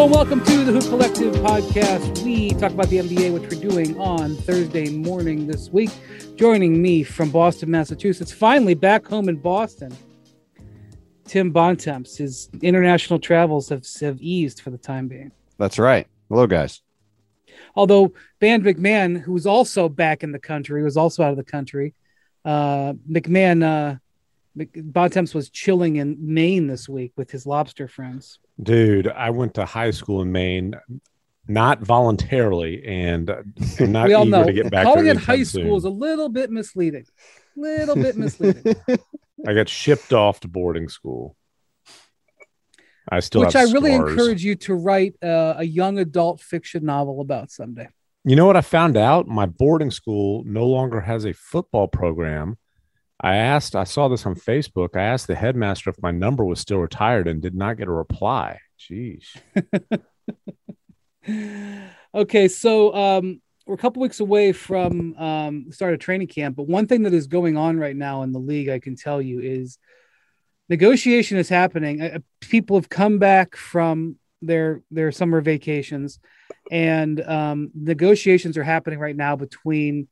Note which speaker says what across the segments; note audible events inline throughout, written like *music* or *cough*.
Speaker 1: Hello and welcome to the Hoop Collective podcast. We talk about the NBA, which we're doing on Thursday morning this week. Joining me from Boston, Massachusetts, finally back home in Boston, Tim Bontemps. His international travels have, have eased for the time being.
Speaker 2: That's right. Hello, guys.
Speaker 1: Although Band MacMahon, who's also back in the country, was also out of the country. Uh, MacMahon, uh, Bontemps was chilling in Maine this week with his lobster friends.
Speaker 3: Dude, I went to high school in Maine, not voluntarily, and I'm not
Speaker 1: we all
Speaker 3: eager
Speaker 1: know
Speaker 3: to get back.
Speaker 1: calling it high
Speaker 3: anytime
Speaker 1: school is a little bit misleading. Little bit misleading. *laughs*
Speaker 3: I got shipped off to boarding school. I still
Speaker 1: which I really
Speaker 3: scars.
Speaker 1: encourage you to write uh, a young adult fiction novel about someday.
Speaker 3: You know what I found out? My boarding school no longer has a football program. I asked, I saw this on Facebook. I asked the headmaster if my number was still retired and did not get a reply. Jeez. *laughs*
Speaker 1: okay, so um, we're a couple weeks away from um, start of training camp, but one thing that is going on right now in the league, I can tell you, is negotiation is happening. Uh, people have come back from their their summer vacations, and um, negotiations are happening right now between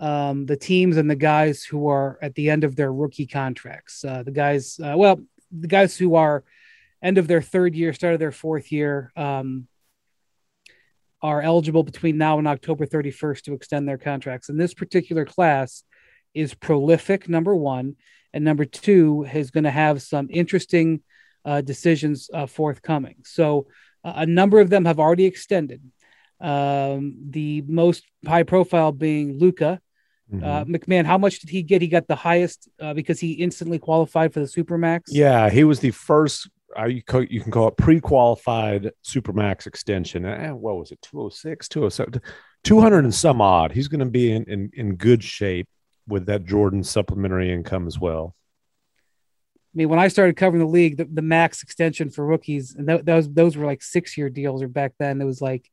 Speaker 1: um, the teams and the guys who are at the end of their rookie contracts. Uh, the guys, uh, well, the guys who are end of their third year, start of their fourth year, um, are eligible between now and October 31st to extend their contracts. And this particular class is prolific, number one. And number two is going to have some interesting uh, decisions uh, forthcoming. So uh, a number of them have already extended. Um, the most high profile being Luka.
Speaker 3: Mhm.
Speaker 1: Uh, MacMahon, how much did he get? He got the highest uh, because he instantly qualified for the Supermax.
Speaker 3: Yeah, he was the first. Uh, you, co- you can call it pre-qualified supermax extension. Eh, what was it? 206, 207, 200 and some odd. He's going to be in, in in good shape with that Jordan supplementary income as well.
Speaker 1: I mean, when I started covering the league, the, the max extension for rookies, and th- those those were like six year deals. Or back then, it was like,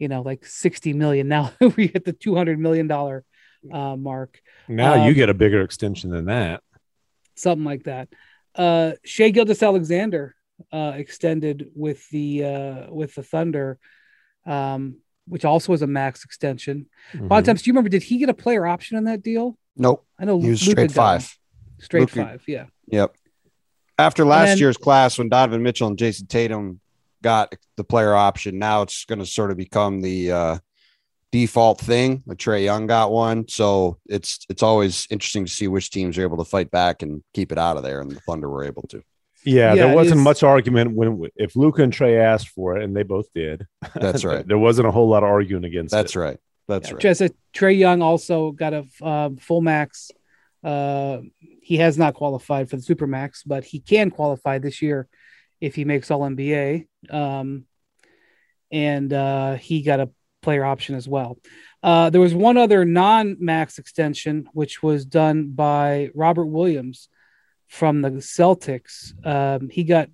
Speaker 1: you know, like sixty million. *laughs* Now *laughs* we hit the two hundred million dollar uh, mark,
Speaker 3: Now
Speaker 1: Um,
Speaker 3: you get a bigger extension than that.
Speaker 1: something like that. Uh, Shai Gilgeous-Alexander uh, extended with the uh, with the Thunder, um, which also was a max extension.
Speaker 3: Mhm.
Speaker 1: Bontemps, do you remember? Did he get a player option in that deal?
Speaker 2: Nope.
Speaker 1: I know
Speaker 2: He was
Speaker 1: Luka
Speaker 2: straight
Speaker 1: got
Speaker 2: five.
Speaker 1: Straight
Speaker 2: Luka-
Speaker 1: five. Yeah.
Speaker 2: Yep. After last
Speaker 1: then-
Speaker 2: year's class, when Donovan Mitchell and Jayson Tatum got the player option, now it's going to sort of become the uh, default thing. Like Trae Young got one, so it's it's always interesting to see which teams are able to fight back and keep it out of there, and the Thunder were able to.
Speaker 3: Yeah,
Speaker 1: Yeah,
Speaker 3: there wasn't
Speaker 1: is-
Speaker 3: much argument when if Luka and Trey asked for it, and they both did.
Speaker 2: That's *laughs* right.
Speaker 3: there wasn't a whole lot of arguing against
Speaker 2: That's
Speaker 3: it.
Speaker 2: right. That's
Speaker 1: Yeah,
Speaker 2: right.
Speaker 1: Just Trae Young also got a uh, full max. Uh, he has not qualified for the super max, but he can qualify this year if he makes All NBA. Um, and uh, he got a player option as well. Uh, there was one other non-max extension, which was done by Robert Williams from the Celtics. Um, he got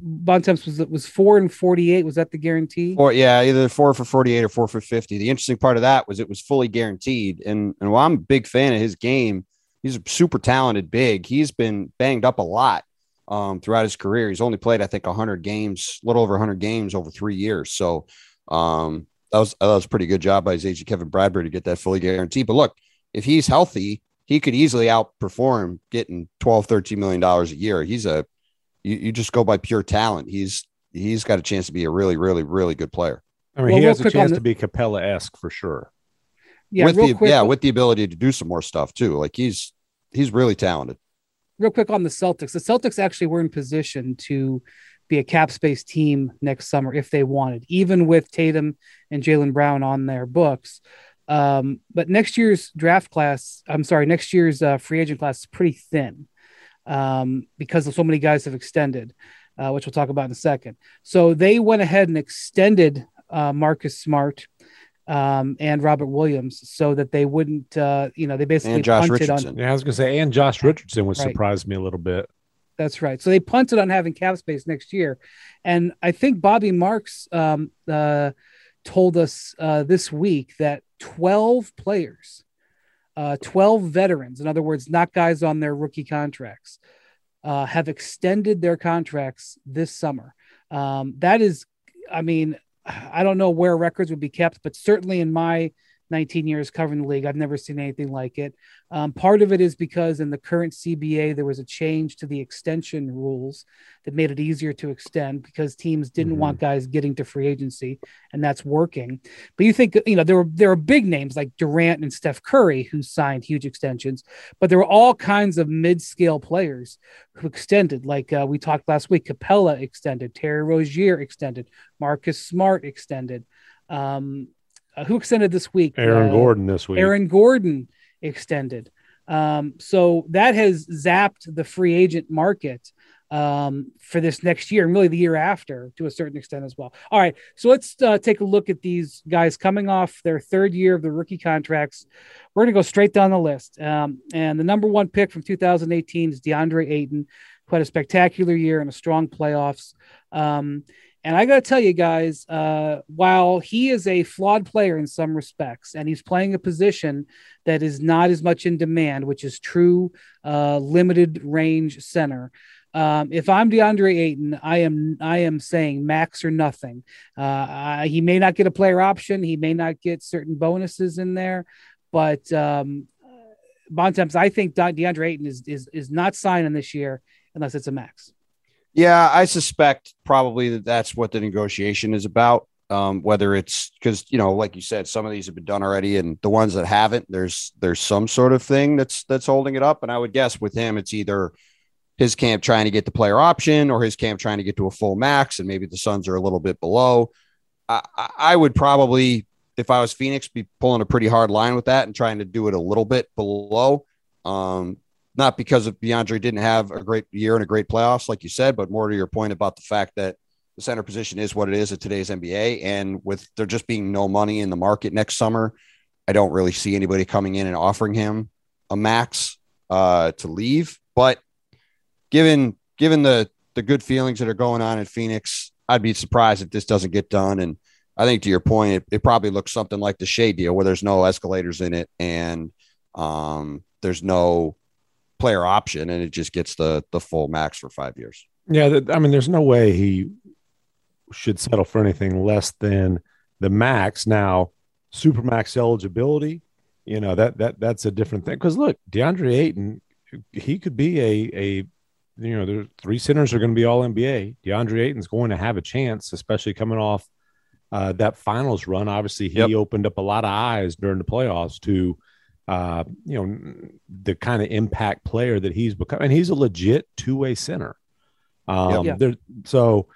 Speaker 1: Bontemps was was four and forty-eight. Was that the guarantee?
Speaker 2: Or yeah, either four for 48 or four for 50. The interesting part of that was it was fully guaranteed. And and while I'm a big fan of his game, he's a super talented big. He's been banged up a lot um, throughout his career. He's only played, I think, 100 games, a little over 100 games over three years. So um, that was that was a pretty good job by his agent Kevin Bradbury to get that fully guaranteed. But look, if he's healthy, he could easily outperform getting 12, 13 million dollars a year. He's a you, you just go by pure talent. He's he's got a chance to be a really, really, really good player.
Speaker 3: I mean,
Speaker 1: Well,
Speaker 3: he has a chance
Speaker 1: the-
Speaker 3: to be Capela esque for sure.
Speaker 1: Yeah,
Speaker 2: with the
Speaker 1: quick.
Speaker 2: yeah, with the ability to do some more stuff too. Like he's he's really talented.
Speaker 1: real quick on the Celtics. The Celtics actually were in position to be a cap space team next summer if they wanted, even with Tatum and Jaylen Brown on their books. Um, but next year's draft class, I'm sorry, next year's uh, free agent class is pretty thin um, because so many guys have extended, uh, which we'll talk about in a second. So they went ahead and extended uh, Marcus Smart um, and Robert Williams so that they wouldn't, uh, you know, they basically
Speaker 2: And Josh
Speaker 1: punted on
Speaker 2: Richardson.
Speaker 3: Yeah, I was gonna say, and Josh Richardson which
Speaker 1: Right.
Speaker 3: surprise me a little bit.
Speaker 1: That's right. So they punted on having cap space next year, and I think Bobby Marks um, uh, told us uh, this week that twelve players, uh, twelve veterans, in other words, not guys on their rookie contracts, uh, have extended their contracts this summer. Um, that is I mean, I don't know where records would be kept, but certainly in my 19 years covering the league. I've never seen anything like it. Um, part of it is because in the current CBA, there was a change to the extension rules that made it easier to extend because teams didn't mm-hmm. want guys getting to free agency, and that's working. But you think, you know, there were there are big names like Durant and Steph Curry who signed huge extensions, but there were all kinds of mid-scale players who extended. Like uh, we talked last week, Capela extended, Terry Rozier extended, Marcus Smart extended. Um, uh, who extended this week?
Speaker 3: Aaron uh, Gordon this week.
Speaker 1: Aaron Gordon extended. Um, so that has zapped the free agent market um, for this next year and really the year after to a certain extent as well. All right, so let's uh, take a look at these guys coming off their third year of the rookie contracts. We're going to go straight down the list. Um, and the number one pick from 2018 is Deandre Ayton, who had a spectacular year and a strong playoffs. Um, and I got to tell you guys, uh, while he is a flawed player in some respects, and he's playing a position that is not as much in demand, which is true uh, limited range center. Um, if I'm Deandre Ayton, I am I am saying max or nothing. Uh, I, he may not get a player option, he may not get certain bonuses in there, but um, Bontemps, I think Deandre Ayton is is is not signing this year unless it's a max.
Speaker 2: Yeah, I suspect probably that that's what the negotiation is about. Um, whether it's because you know, like you said, some of these have been done already, and the ones that haven't, there's there's some sort of thing that's that's holding it up. And I would guess with him, it's either his camp trying to get the player option or his camp trying to get to a full max, and maybe the Suns are a little bit below. I, I would probably, if I was Phoenix, be pulling a pretty hard line with that and trying to do it a little bit below. Um, not because of Deandre didn't have a great year and a great playoffs, like you said, but more to your point about the fact that the center position is what it is at today's NBA. And with there just being no money in the market next summer, I don't really see anybody coming in and offering him a max uh, to leave. But given given the the good feelings that are going on in Phoenix, I'd be surprised if this doesn't get done. And I think to your point, it, it probably looks something like the Shai deal where there's no escalators in it and um, there's no player option and it just gets the the full max for five years.
Speaker 3: Yeah, I mean, there's no way he should settle for anything less than the max. Now, super max eligibility, you know that that that's a different thing. Because look, Deandre Ayton, he could be a a you know, there's three centers are going to be all NBA. Deandre Ayton's going to have a chance, especially coming off uh, that finals run. Obviously, he yep. opened up a lot of eyes during the playoffs to uh, you know, the kind of impact player that he's become, and he's a legit two way center. Um, yeah. there, so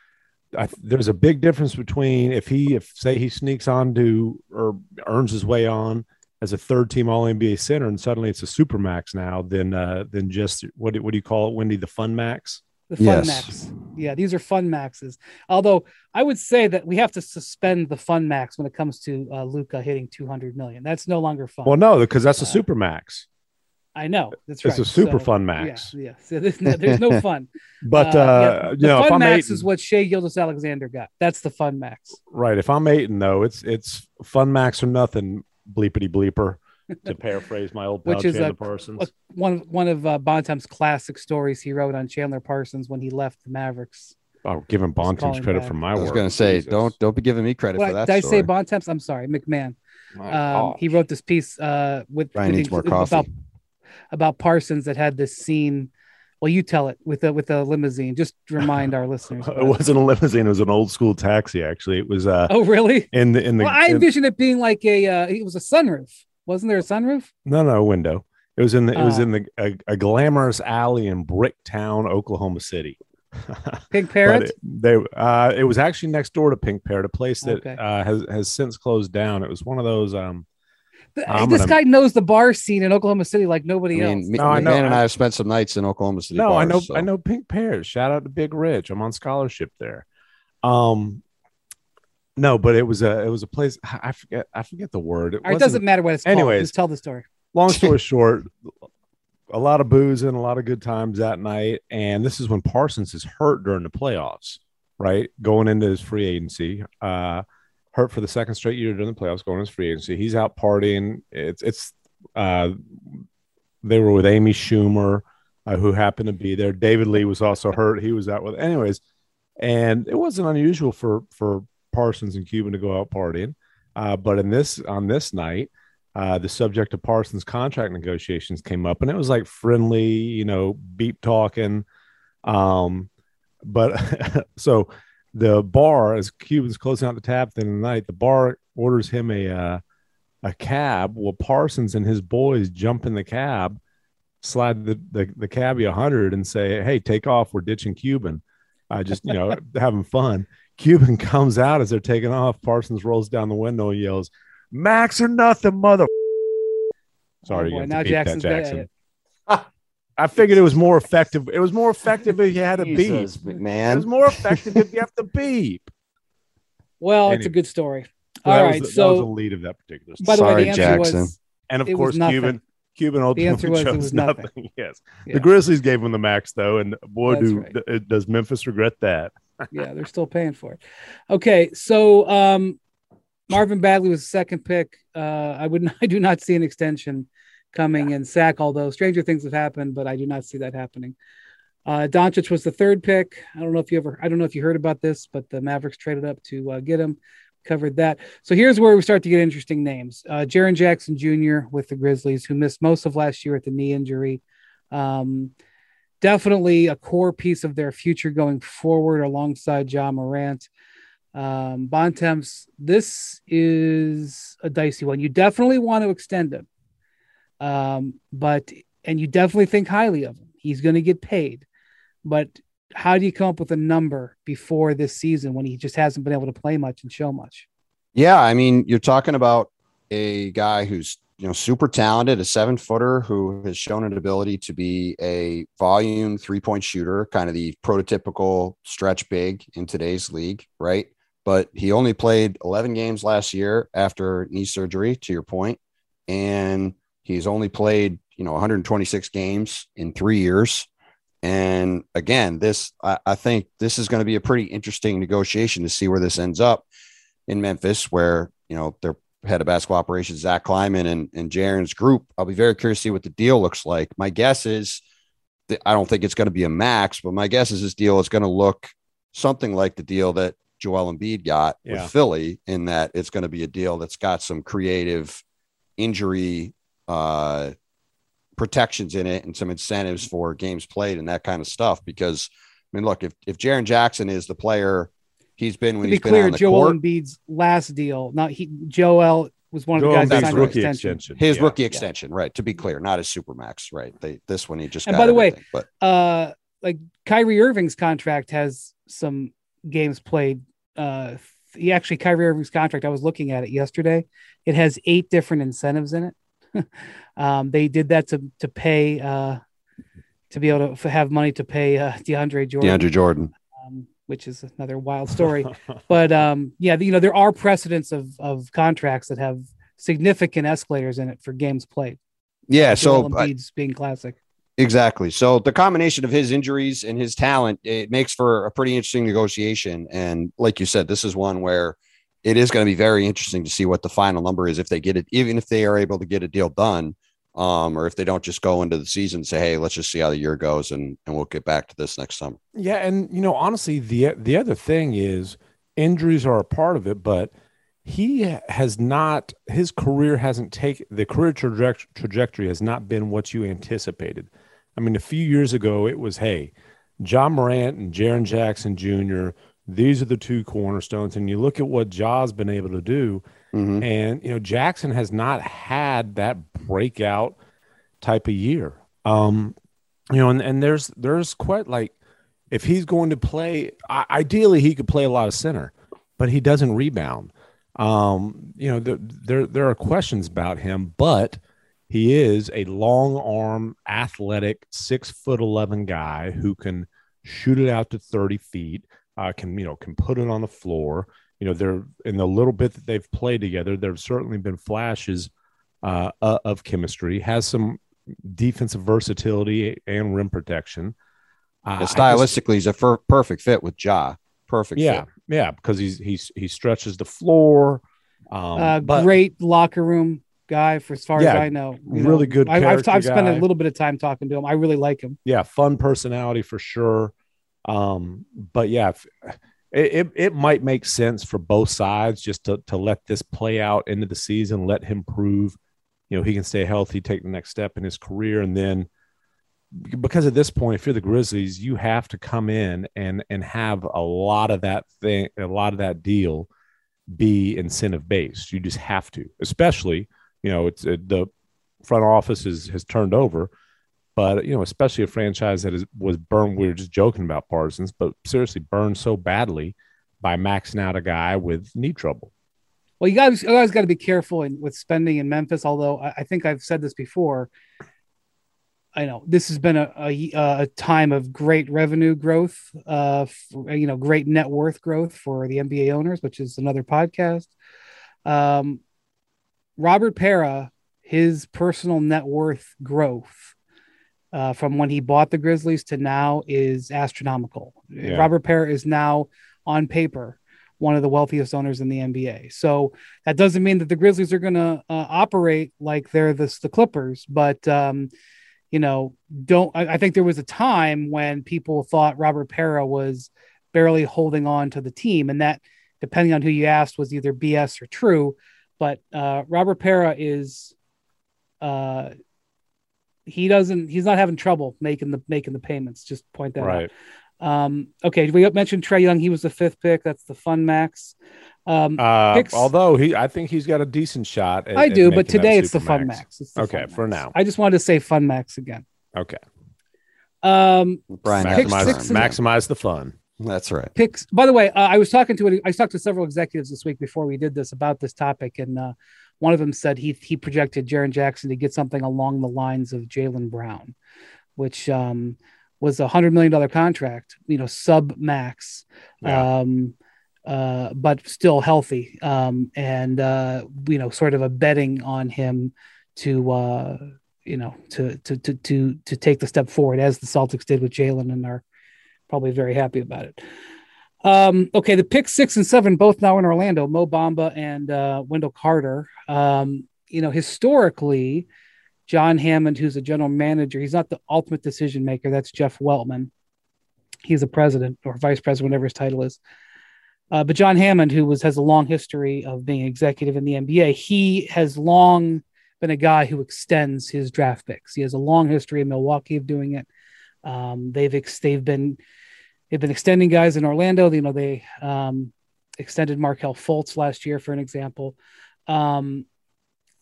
Speaker 3: I, there's a big difference between if he, if say he sneaks on to or earns his way on as a third team All NBA center, and suddenly it's a super max now, than uh, than just what do, what do you call it, Wendy? The fun max.
Speaker 1: The fun yes. max. Yeah, these are fun maxes. Although I would say that we have to suspend the fun max when it comes to uh, Luka hitting 200 million. That's no longer fun.
Speaker 3: Well, no, because that's a uh, super max.
Speaker 1: I know that's
Speaker 3: right. It's a super so, fun max.
Speaker 1: Yeah, yeah. So there's, no, there's no *laughs* fun.
Speaker 3: but uh, uh, yeah,
Speaker 1: the
Speaker 3: know,
Speaker 1: fun max is what Shai Gilgeous-Alexander got. That's the fun max.
Speaker 3: Right. If I'm Ayton though, it's it's fun max or nothing. Bleepity bleeper to paraphrase my old *laughs* pal Which is Chandler a, Parsons. A,
Speaker 1: one one of uh, Bontemps' classic stories he wrote on Chandler Parsons when he left the Mavericks.
Speaker 3: Oh, giving Bontemps credit back. for my work.
Speaker 2: I was going to say, Jesus. don't don't be giving me credit for that.
Speaker 1: Did story. I say Bontemps? I'm sorry, MacMahon. Um, he wrote this piece uh, with,
Speaker 2: Brian
Speaker 1: with
Speaker 2: needs more coffee.
Speaker 1: About, about Parsons that had this scene. Well, you tell it with a with a limousine. Just remind our *laughs* listeners.
Speaker 3: it wasn't a limousine. It was an old school taxi. Actually, it was. Uh,
Speaker 1: oh, really?
Speaker 3: In the in the.
Speaker 1: Well, I envisioned it being like a. Uh, it was a sunroof. Wasn't there a sunroof?
Speaker 3: No, no, window. It was in the. It was oh. in the a, a, glamorous alley in Bricktown, Oklahoma City. *laughs*
Speaker 1: Pink Parrot.
Speaker 3: It, they. Uh, it was actually next door to Pink Parrot, a place that okay. uh, has has since closed down. It was one of those. Um,
Speaker 1: this gonna, guy knows the bar scene in Oklahoma City like nobody
Speaker 2: I mean,
Speaker 1: else.
Speaker 2: Me, no, I know. Man and I have spent some nights in Oklahoma City.
Speaker 3: No,
Speaker 2: bars,
Speaker 3: I know.
Speaker 2: So.
Speaker 3: I know Pink Parrot. Shout out to Big Rich. I'm on scholarship there. Um, no, but it was a it was a place I forget I forget the word.
Speaker 1: It, it doesn't matter what it's anyways, called. Just tell the story.
Speaker 3: Long *laughs* story short, a lot of booze and a lot of good times that night. And this is when Parsons is hurt during the playoffs, right? Going into his free agency. Uh hurt for the second straight year during the playoffs, going his free agency. He's out partying. It's it's uh they were with Amy Schumer, uh, who happened to be there. David Lee was also hurt. He was out with anyways. And it wasn't unusual for for Parsons and Cuban to go out partying. Uh, but in this on this night, uh, the subject of Parsons' contract negotiations came up, and it was like friendly, you know, beep talking. Um, but *laughs* so the bar, as Cuban's closing out the tab the night, the bar orders him a uh, a cab. Well, Parsons and his boys jump in the cab, slide the the, the a hundred, and say, "Hey, take off. We're ditching Cuban." I just you know *laughs* having fun. Cuban *laughs* comes out as they're taking off. Parsons rolls down the window and yells, "Max or nothing, mother." Sorry,
Speaker 1: Oh, boy,
Speaker 3: you
Speaker 1: now
Speaker 3: now
Speaker 1: Jackson's
Speaker 3: Jackson.
Speaker 1: it. *laughs*
Speaker 3: I figured it was more effective. It was more effective if you had a beep.
Speaker 2: man.
Speaker 3: It was more effective if you have to beep. *laughs*
Speaker 1: Well, it's a good story. All right.
Speaker 3: So
Speaker 1: All
Speaker 3: that
Speaker 1: right.
Speaker 3: was the, that was the lead of that particular. Story.
Speaker 1: by the way,
Speaker 2: Sorry,
Speaker 1: the answer
Speaker 2: Jackson.
Speaker 1: was
Speaker 3: and of course,
Speaker 1: nothing.
Speaker 3: Cuban Cuban ultimately
Speaker 1: answer was it was
Speaker 3: nothing.
Speaker 1: nothing.
Speaker 3: Yes,
Speaker 1: Yeah.
Speaker 3: the Grizzlies gave him the max though, and boy,
Speaker 1: That's
Speaker 3: do
Speaker 1: right.
Speaker 3: th- does Memphis regret that.
Speaker 1: Yeah, they're still paying for it. Okay, so um, Marvin Bagley was the second pick. Uh, I would *laughs* I do not see an extension coming in sack, although stranger things have happened, but I do not see that happening. Uh, Doncic was the third pick. I don't know if you ever I don't know if you heard about this, but the Mavericks traded up to uh, get him. Covered that. So here's where we start to get interesting names. Uh, Jaren Jackson Jr. with the Grizzlies, who missed most of last year with the knee injury. Um, definitely a core piece of their future going forward alongside Ja Morant. Um, Bontemps, this is a dicey one. You definitely want to extend him, um, but and you definitely think highly of him. He's going to get paid, but how do you come up with a number before this season when he just hasn't been able to play much and show much?
Speaker 2: Yeah, I mean, you're talking about a guy who's you know super talented, a seven footer who has shown an ability to be a volume three point shooter, kind of the prototypical stretch big in today's league, right? But he only played 11 games last year after knee surgery, to your point, and he's only played you know 126 games in three years. And again, this I, I think this is going to be a pretty interesting negotiation to see where this ends up in Memphis, where you know their head of basketball operations, Zach Kleiman and and Jaren's group. I'll be very curious to see what the deal looks like. My guess is that I don't think it's going to be a max, but my guess is this deal is going to look something like the deal that Joel Embiid got
Speaker 3: Yeah.
Speaker 2: with Philly, in that it's going to be a deal that's got some creative injury uh, protections in it and some incentives for games played and that kind of stuff. Because I mean, look, if if Jaren Jackson is the player he's been
Speaker 1: To
Speaker 2: when
Speaker 1: be
Speaker 2: he's been
Speaker 1: clear,
Speaker 2: on the
Speaker 1: Joel
Speaker 2: court,
Speaker 1: Embiid's last deal, not he. Joel was one of the guys that
Speaker 3: Embiid's
Speaker 1: signed
Speaker 3: rookie
Speaker 1: extension.
Speaker 3: extension.
Speaker 2: his
Speaker 3: Yeah.
Speaker 2: rookie extension, right? To be clear, not his supermax, right? They this one he just
Speaker 1: And
Speaker 2: got
Speaker 1: by the way,
Speaker 2: but
Speaker 1: uh like Kyrie Irving's contract has some games played. Uh he actually Kyrie Irving's contract, I was looking at it yesterday. It has eight different incentives in it. *laughs* um they did that to to pay uh to be able to have money to pay uh *laughs* DeAndre Jordan,
Speaker 2: DeAndre Jordan.
Speaker 1: Which is another wild story. *laughs* but um yeah, you know, there are precedents of of contracts that have significant escalators in it for games played.
Speaker 2: Yeah,
Speaker 1: Joel
Speaker 2: so I-
Speaker 1: Embiid's being classic.
Speaker 2: Exactly. So the combination of his injuries and his talent, it makes for a pretty interesting negotiation. And like you said, this is one where it is going to be very interesting to see what the final number is if they get it, even if they are able to get a deal done, um, or if they don't just go into the season and say, "Hey, let's just see how the year goes, and and we'll get back to this next summer."
Speaker 3: Yeah, and you know, honestly, the the other thing is injuries are a part of it, but he has not his career hasn't taken the career traject- trajectory has not been what you anticipated. I mean, a few years ago, it was hey, Ja Morant and Jaren Jackson Jr. These are the two cornerstones, and you look at what Ja's been able to do,
Speaker 2: Mhm.
Speaker 3: and you know Jackson has not had that breakout type of year. Um, you know, and, and there's there's quite like if he's going to play, ideally he could play a lot of center, but he doesn't rebound. Um, you know, there, there there are questions about him, but he is a long arm, athletic, six foot eleven guy who can shoot it out to thirty feet. Uh, can you know can put it on the floor. You know, they're in the little bit that they've played together. there have certainly been flashes uh, uh, of chemistry. Has some defensive versatility and rim protection. Uh,
Speaker 2: Yeah,
Speaker 3: I just-
Speaker 2: stylistically, he's a fer- perfect fit with Ja. Perfect.
Speaker 3: yeah,
Speaker 2: fit.
Speaker 3: yeah, because he's he's he stretches the floor. Um,
Speaker 1: uh,
Speaker 3: but
Speaker 1: great locker room guy for as far
Speaker 3: Yeah,
Speaker 1: as I know. You
Speaker 3: really
Speaker 1: know,
Speaker 3: good
Speaker 1: I, I've, I've spent a little bit of time talking to him. I really like him.
Speaker 3: yeah, fun personality for sure. Um, but yeah, if, it, it, it might make sense for both sides just to, to let this play out into the season, let him prove, you know, he can stay healthy, take the next step in his career. And then because at this point, if you're the Grizzlies, you have to come in and, and have a lot of that thing, a lot of that deal be incentive based. You just have to, especially, you know, it's it, the front office is, has turned over but you know, especially a franchise that is was burned. We were just joking about Parsons, but seriously burned so badly by maxing out a guy with knee trouble.
Speaker 1: Well, you guys, you guys got to be careful in, with spending in Memphis. Although I, I, think I've said this before, I know this has been a, a, a time of great revenue growth, uh, you know, great net worth growth for the NBA owners, which is another podcast. Um, Robert Pera, his personal net worth growth uh, from when he bought the Grizzlies to now is astronomical. Yeah. Robert Pera is now on paper one of the wealthiest owners in the NBA. So that doesn't mean that the Grizzlies are going to uh, operate like they're the, the Clippers, but um, you know, don't. I, I, think there was a time when people thought Robert Pera was barely holding on to the team, and that, depending on who you asked, was either BS or true. But uh, Robert Pera is uh, he doesn't he's not having trouble making the making the payments. Just point that right. out. Um, okay, we mentioned Trae Young. He was the fifth pick. That's the fun max.
Speaker 3: Um, uh, picks, although he, I think he's got a decent shot.
Speaker 1: At, I do, but today it's the fun max.
Speaker 3: The okay,
Speaker 1: fun
Speaker 3: for
Speaker 1: max.
Speaker 3: now.
Speaker 1: I just wanted to say fun max again.
Speaker 3: Okay.
Speaker 1: Um,
Speaker 3: Brian, maximize, maximize the fun.
Speaker 2: That's right.
Speaker 1: Picks. By the way, uh, I was talking to I talked to several executives this week before we did this about this topic, and uh, one of them said he he projected Jaren Jackson to get something along the lines of Jaylen Brown, which um, was a hundred million dollar contract, you know, sub max, yeah. um, uh, but still healthy, um, and uh, you know, sort of a betting on him to uh, you know to to to to to take the step forward as the Celtics did with Jaylen and are probably very happy about it. Um, okay, the pick six and seven, both now in Orlando, Mo Bamba and uh, Wendell Carter. Um, you know, historically, John Hammond, who's a general manager, he's not the ultimate decision maker. That's Jeff Weltman. He's a president or vice president, whatever his title is. Uh, but John Hammond, who was has a long history of being executive in the NBA, he has long been a guy who extends his draft picks. He has a long history in Milwaukee of doing it. Um, they've ex- they've been they've been extending guys in Orlando. You know, they um, extended Markelle Fultz last year, for an example. Um,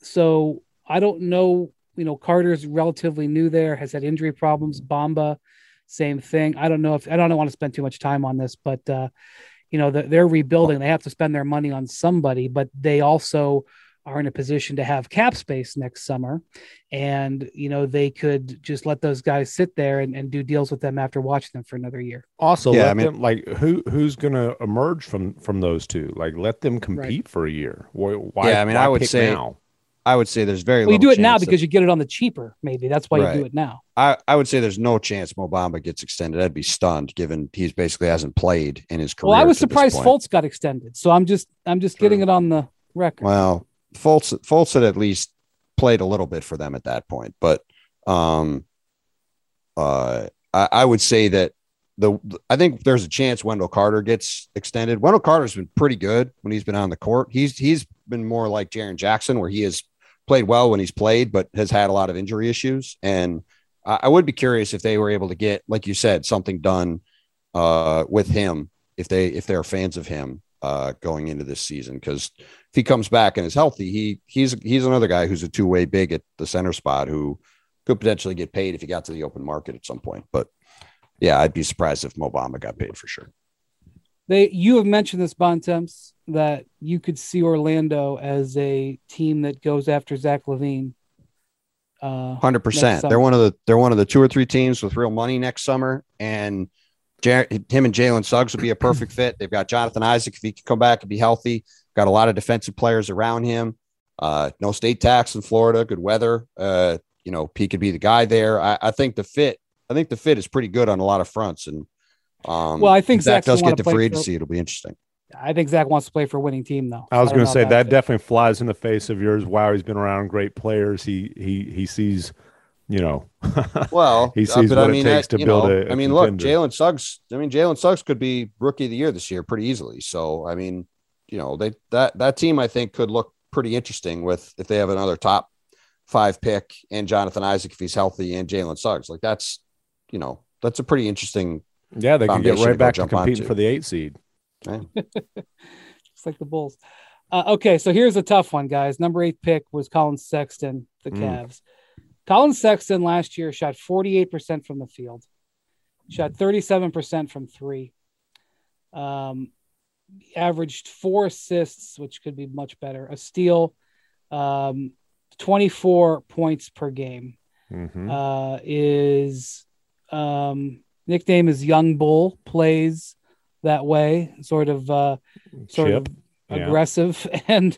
Speaker 1: so I don't know. You know, Carter's relatively new there, has had injury problems. Bamba, same thing. I don't know if I don't want to spend too much time on this, but uh, you know, they're rebuilding. They have to spend their money on somebody, but they also are in a position to have cap space next summer. And you know they could just let those guys sit there and, and do deals with them after watching them for another year.
Speaker 3: Also yeah, I mean, them, like who who's gonna emerge from from those two? Like let them compete right. for a year. Why,
Speaker 2: yeah i mean i would say now? i would say there's very
Speaker 1: well you do it now because that, you get it on the cheaper maybe. That's why right. you do it now.
Speaker 2: I, I would say there's no chance Mo Bamba gets extended. I'd be stunned given he's basically hasn't played in his career
Speaker 1: well i was surprised Fultz got extended so i'm just i'm just getting it on the record.
Speaker 2: Well Fultz, Fultz had at least played a little bit for them at that point, but um, uh, I, I would say that the I think there's a chance Wendell Carter gets extended. Wendell Carter's been pretty good when he's been on the court. He's he's been more like Jaren Jackson, where he has played well when he's played, but has had a lot of injury issues. And I, I would be curious if they were able to get, like you said, something done uh, with him if they if they're fans of him uh, going into this season because he comes back and is healthy, he he's he's another guy who's a two way big at the center spot who could potentially get paid if he got to the open market at some point. But yeah, I'd be surprised if Mo Bamba got paid for sure.
Speaker 1: They you have mentioned this Bontemps that you could see Orlando as a team that goes after Zach LaVine.
Speaker 2: Uh, Hundred percent. They're one of the they're one of the two or three teams with real money next summer, and Jar- him and Jalen Suggs would be a perfect fit. They've got Jonathan Isaac if he can come back and be healthy. Got a lot of defensive players around him. Uh, no state tax in Florida. Good weather. Uh, you know, he could be the guy there. I, I, think the fit. I think the fit is pretty good on a lot of fronts. And um,
Speaker 1: well, I think
Speaker 2: Zach does get to free agency. It'll be interesting.
Speaker 1: I think Zach wants to play for a winning team, though.
Speaker 3: I was going to say that definitely flies in the face of yours. Wow, he's been around great players. He he he sees you know, *laughs*
Speaker 2: Well,
Speaker 3: he
Speaker 2: uh,
Speaker 3: sees
Speaker 2: but
Speaker 3: what
Speaker 2: I
Speaker 3: it takes
Speaker 2: that,
Speaker 3: to build
Speaker 2: know,
Speaker 3: a- a
Speaker 2: I mean, look. Jalen Suggs. I mean, Jalen Suggs could be rookie of the year this year pretty easily. So, I mean, you know, they that that team I think could look pretty interesting with if they have another top five pick and Jonathan Isaac if he's healthy and Jalen Suggs. Like that's, you know, that's a pretty interesting.
Speaker 3: yeah, they can get
Speaker 2: foundation to
Speaker 3: right back to
Speaker 2: jump
Speaker 3: competing
Speaker 2: onto.
Speaker 3: for the eight seed. *laughs*
Speaker 1: just like the Bulls. Uh, okay, so here's a tough one, guys. Number eight pick was Collin Sexton, the
Speaker 3: Mm.
Speaker 1: Cavs. Collin Sexton last year shot 48% from the field, shot 37% from three, um, averaged four assists, which could be much better, a steal, um, 24 points per game.
Speaker 3: Mhm.
Speaker 1: Uh, is um, nickname is Young Bull, plays that way, sort of. Uh, sort
Speaker 3: Chip.
Speaker 1: of
Speaker 3: Yeah.
Speaker 1: aggressive *laughs* and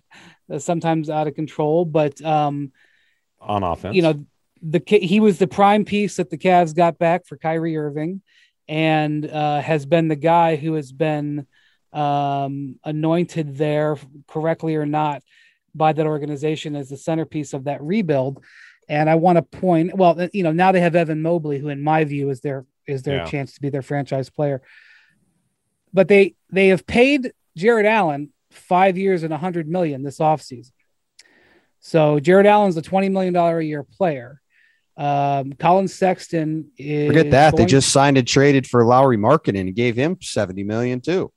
Speaker 1: uh, sometimes out of control. But um,
Speaker 3: on offense.
Speaker 1: you know, the he was the prime piece that the Cavs got back for Kyrie Irving, and uh, has been the guy who has been um, anointed there, correctly or not, by that organization as the centerpiece of that rebuild. And I want to point, well, you know, now they have Evan Mobley, who, in my view, is their is their
Speaker 3: Yeah.
Speaker 1: chance to be their franchise player. But they they have paid Jarrett Allen five years and a hundred million this offseason. So Jarrett Allen's a twenty million dollar a year player. Um, Collin Sexton is
Speaker 2: Forget that they just signed and traded for Lauri Markkanen and gave him seventy million too.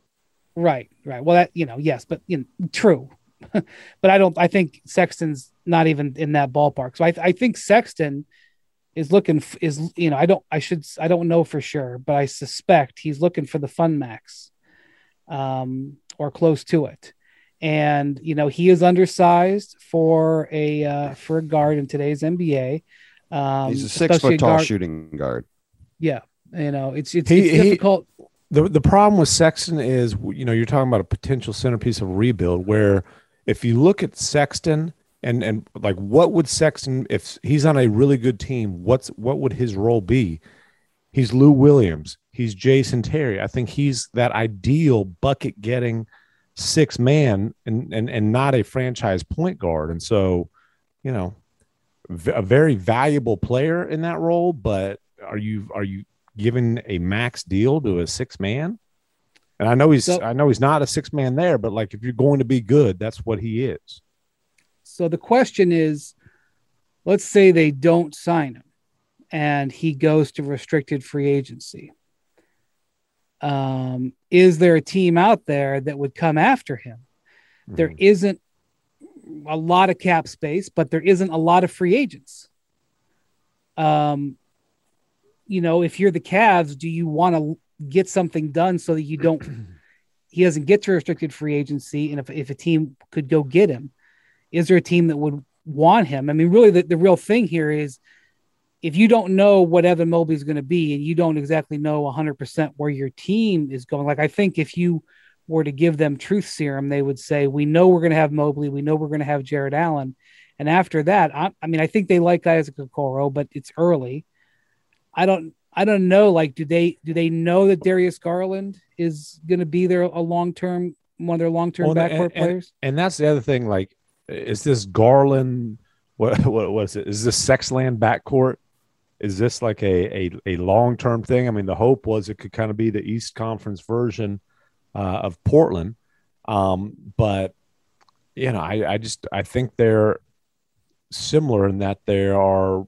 Speaker 1: Right, right. Well, that you know, yes, but you know, true. *laughs* but I don't. I think Sexton's not even in that ballpark. So I, I think Sexton is looking f- is you know I don't I should I don't know for sure, but I suspect he's looking for the fun max, um, or close to it. And you know he is undersized for a uh, for a guard in today's NBA. Um,
Speaker 2: He's a six foot tall
Speaker 1: guard-
Speaker 2: shooting guard.
Speaker 1: Yeah, you know it's it's,
Speaker 3: He-
Speaker 1: it's
Speaker 3: he-
Speaker 1: difficult.
Speaker 3: The the problem with Sexton is you know you're talking about a potential centerpiece of rebuild where if you look at Sexton and and like what would Sexton if he's on a really good team what's what would his role be? He's Lou Williams, he's Jason Terry. I think he's that ideal bucket getting six man and and and not a franchise point guard. And so, you know, a very valuable player in that role, but are you are you giving a max deal to a six man? And I know he's
Speaker 1: So-
Speaker 3: I know he's not a six man there, but like if you're going to be good, that's what he is.
Speaker 1: So the question is, let's say they don't sign him and he goes to restricted free agency. Um, is there a team out there that would come after him? There
Speaker 3: Mhm.
Speaker 1: isn't a lot of cap space, but there isn't a lot of free agents. Um, you know, if you're the Cavs, do you want to get something done so that you don't *clears throat* he doesn't get to restricted free agency? And if, if a team could go get him, is there a team that would want him? I mean, really, the, the real thing here is if you don't know what Evan Mobley is going to be and you don't exactly know 100% where your team is going, like I think if you were to give them truth serum, they would say, We know we're going to have Mobley, we know we're going to have Jarrett Allen. And after that, I, I mean, I think they like Isaac Okoro, but it's early. I don't. I don't know. Like, do they do they know that Darius Garland is going to be there a long term, one of their long term
Speaker 3: Well, and-
Speaker 1: backcourt
Speaker 3: and-
Speaker 1: players?
Speaker 3: And that's the other thing. Like, is this Garland? What what was it? Is this Sexland backcourt? Is this like a a, a long term thing? I mean, the hope was it could kind of be the East Conference version uh, of Portland, um, but you know, I I just I think they're similar in that they are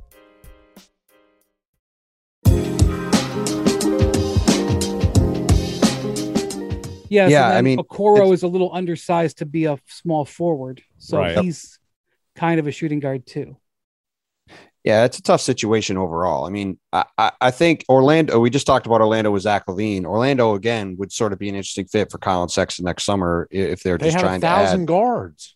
Speaker 1: Yes,
Speaker 2: Yeah,
Speaker 1: and
Speaker 2: I mean,
Speaker 1: Okoro is a little undersized to be a small forward, so
Speaker 3: Right.
Speaker 1: he's kind of a shooting guard too.
Speaker 2: Yeah, it's a tough situation overall. I mean, I, I, I think Orlando, we just talked about Orlando with Zach LaVine. Orlando, again, would sort of be an interesting fit for Collin Sexton next summer if they're
Speaker 3: They
Speaker 2: just
Speaker 3: have a
Speaker 2: trying to
Speaker 3: thousand
Speaker 2: add.
Speaker 3: guards.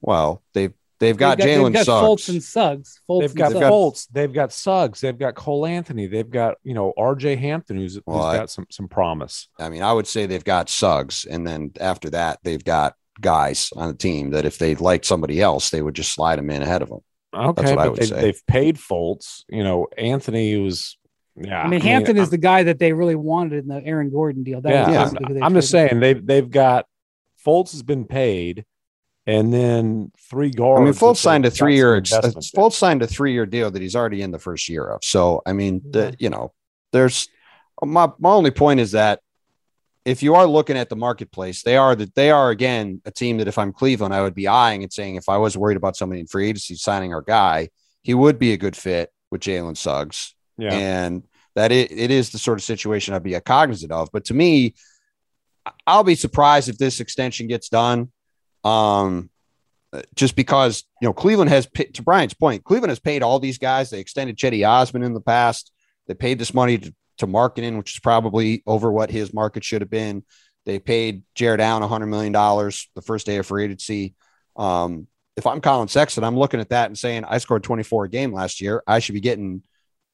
Speaker 2: Well, they've, they've got
Speaker 1: They've
Speaker 2: Jalen
Speaker 1: they've got
Speaker 2: Suggs.
Speaker 1: Fultz and Suggs. Fultz
Speaker 3: They've
Speaker 1: and
Speaker 3: got
Speaker 1: Suggs.
Speaker 3: Fultz. They've got Suggs. They've got Cole Anthony. They've got you know R.J. Hampton, who's, who's
Speaker 2: I-
Speaker 3: got some some promise.
Speaker 2: I mean, I would say they've got Suggs, and then after that, they've got guys on the team that if they liked somebody else, they would just slide them in ahead of them.
Speaker 3: Okay,
Speaker 2: what I
Speaker 3: but
Speaker 2: would
Speaker 3: they,
Speaker 2: say.
Speaker 3: they've paid Fultz. You know, Anthony was. Yeah,
Speaker 1: I mean, Hampton is the guy that they really wanted in the Aaron Gordon deal. That
Speaker 3: yeah,
Speaker 1: was
Speaker 2: Yeah.
Speaker 1: basically who they
Speaker 3: I'm, I'm just saying they've they've got Fultz has been paid, and then three guards.
Speaker 2: I mean,
Speaker 3: that
Speaker 2: Fultz
Speaker 3: they've
Speaker 2: signed a three-year.
Speaker 3: Uh, investment in.
Speaker 2: Fultz signed a three-year deal that he's already in the first year of. So, I mean,
Speaker 3: Yeah.
Speaker 2: the, you know, there's uh, my my only point is that if you are looking at the marketplace, they are that they are again a team that if I'm Cleveland, I would be eyeing and saying if I was worried about somebody in free agency signing our guy, he would be a good fit with Jalen Suggs
Speaker 3: Yeah,
Speaker 2: and that it, it is the sort of situation I'd be cognizant of. But to me, I'll be surprised if this extension gets done. Um, just because you know Cleveland has to Brian's point, Cleveland has paid all these guys. They extended Cedi Osman in the past. They paid this money to, to Markkanen, which is probably over what his market should have been. They paid Jarrett Allen $100 million the first day of free agency. Um, if I'm Collin Sexton, I'm looking at that and saying, I scored 24 a game last year. I should be getting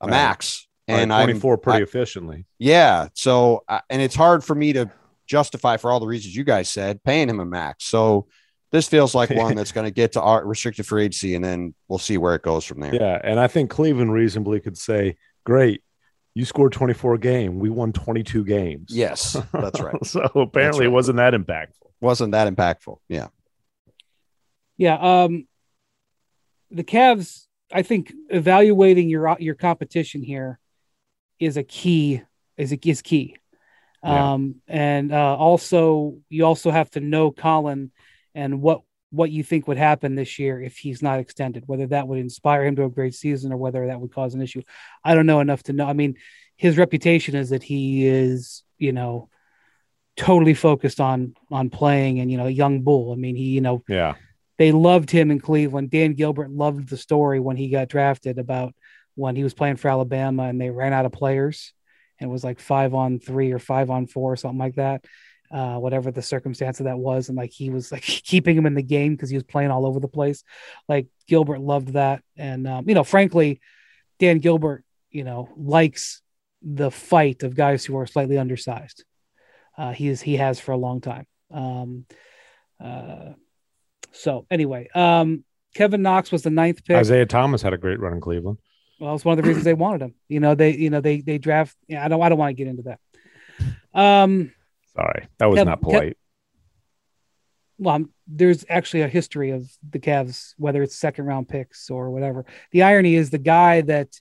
Speaker 2: a
Speaker 3: Right.
Speaker 2: max.
Speaker 3: and
Speaker 2: I'm
Speaker 3: 24 pretty
Speaker 2: I-
Speaker 3: efficiently.
Speaker 2: yeah. So, uh, and it's hard for me to justify for all the reasons you guys said paying him a max. So, this feels like one *laughs* that's going to get to our restricted free agency, and then we'll see where it goes from there.
Speaker 3: Yeah, and I think Cleveland reasonably could say, "Great, you scored 24 a game. We won 22 games."
Speaker 2: Yes, that's *laughs* right.
Speaker 3: so apparently,
Speaker 2: right.
Speaker 3: it wasn't that impactful.
Speaker 2: Wasn't that impactful? Yeah.
Speaker 1: Yeah. Um, the Cavs, I think evaluating your your competition here is a key is a, is key.
Speaker 3: Yeah.
Speaker 1: Um, and uh, also you also have to know Collin and what what you think would happen this year if he's not extended, whether that would inspire him to a great season or whether that would cause an issue. I don't know enough to know. I mean, his reputation is that he is, you know, totally focused on on playing and you know, a young bull. I mean, he, you know,
Speaker 3: Yeah,
Speaker 1: they loved him in Cleveland. Dan Gilbert loved the story when he got drafted about when he was playing for Alabama and they ran out of players and it was like five on three or five on four or something like that. Uh, whatever the circumstance of that was, and like he was like *laughs* keeping him in the game because he was playing all over the place. Like Gilbert loved that, and um, you know, frankly, Dan Gilbert, you know, likes the fight of guys who are slightly undersized. Uh, he is he has for a long time. Um, uh, so anyway, um, Kevin Knox was the ninth pick.
Speaker 3: Isaiah Thomas had a great run in Cleveland.
Speaker 1: Well, it's one of the reasons they wanted him. You know, they you know they they draft. Yeah, I don't I don't want to get into that. Um,
Speaker 3: Sorry, that was
Speaker 1: Kev-
Speaker 3: not
Speaker 1: Kev-
Speaker 3: polite.
Speaker 1: well, I'm- there's actually a history of the Cavs, whether it's second round picks or whatever. The irony is the guy that,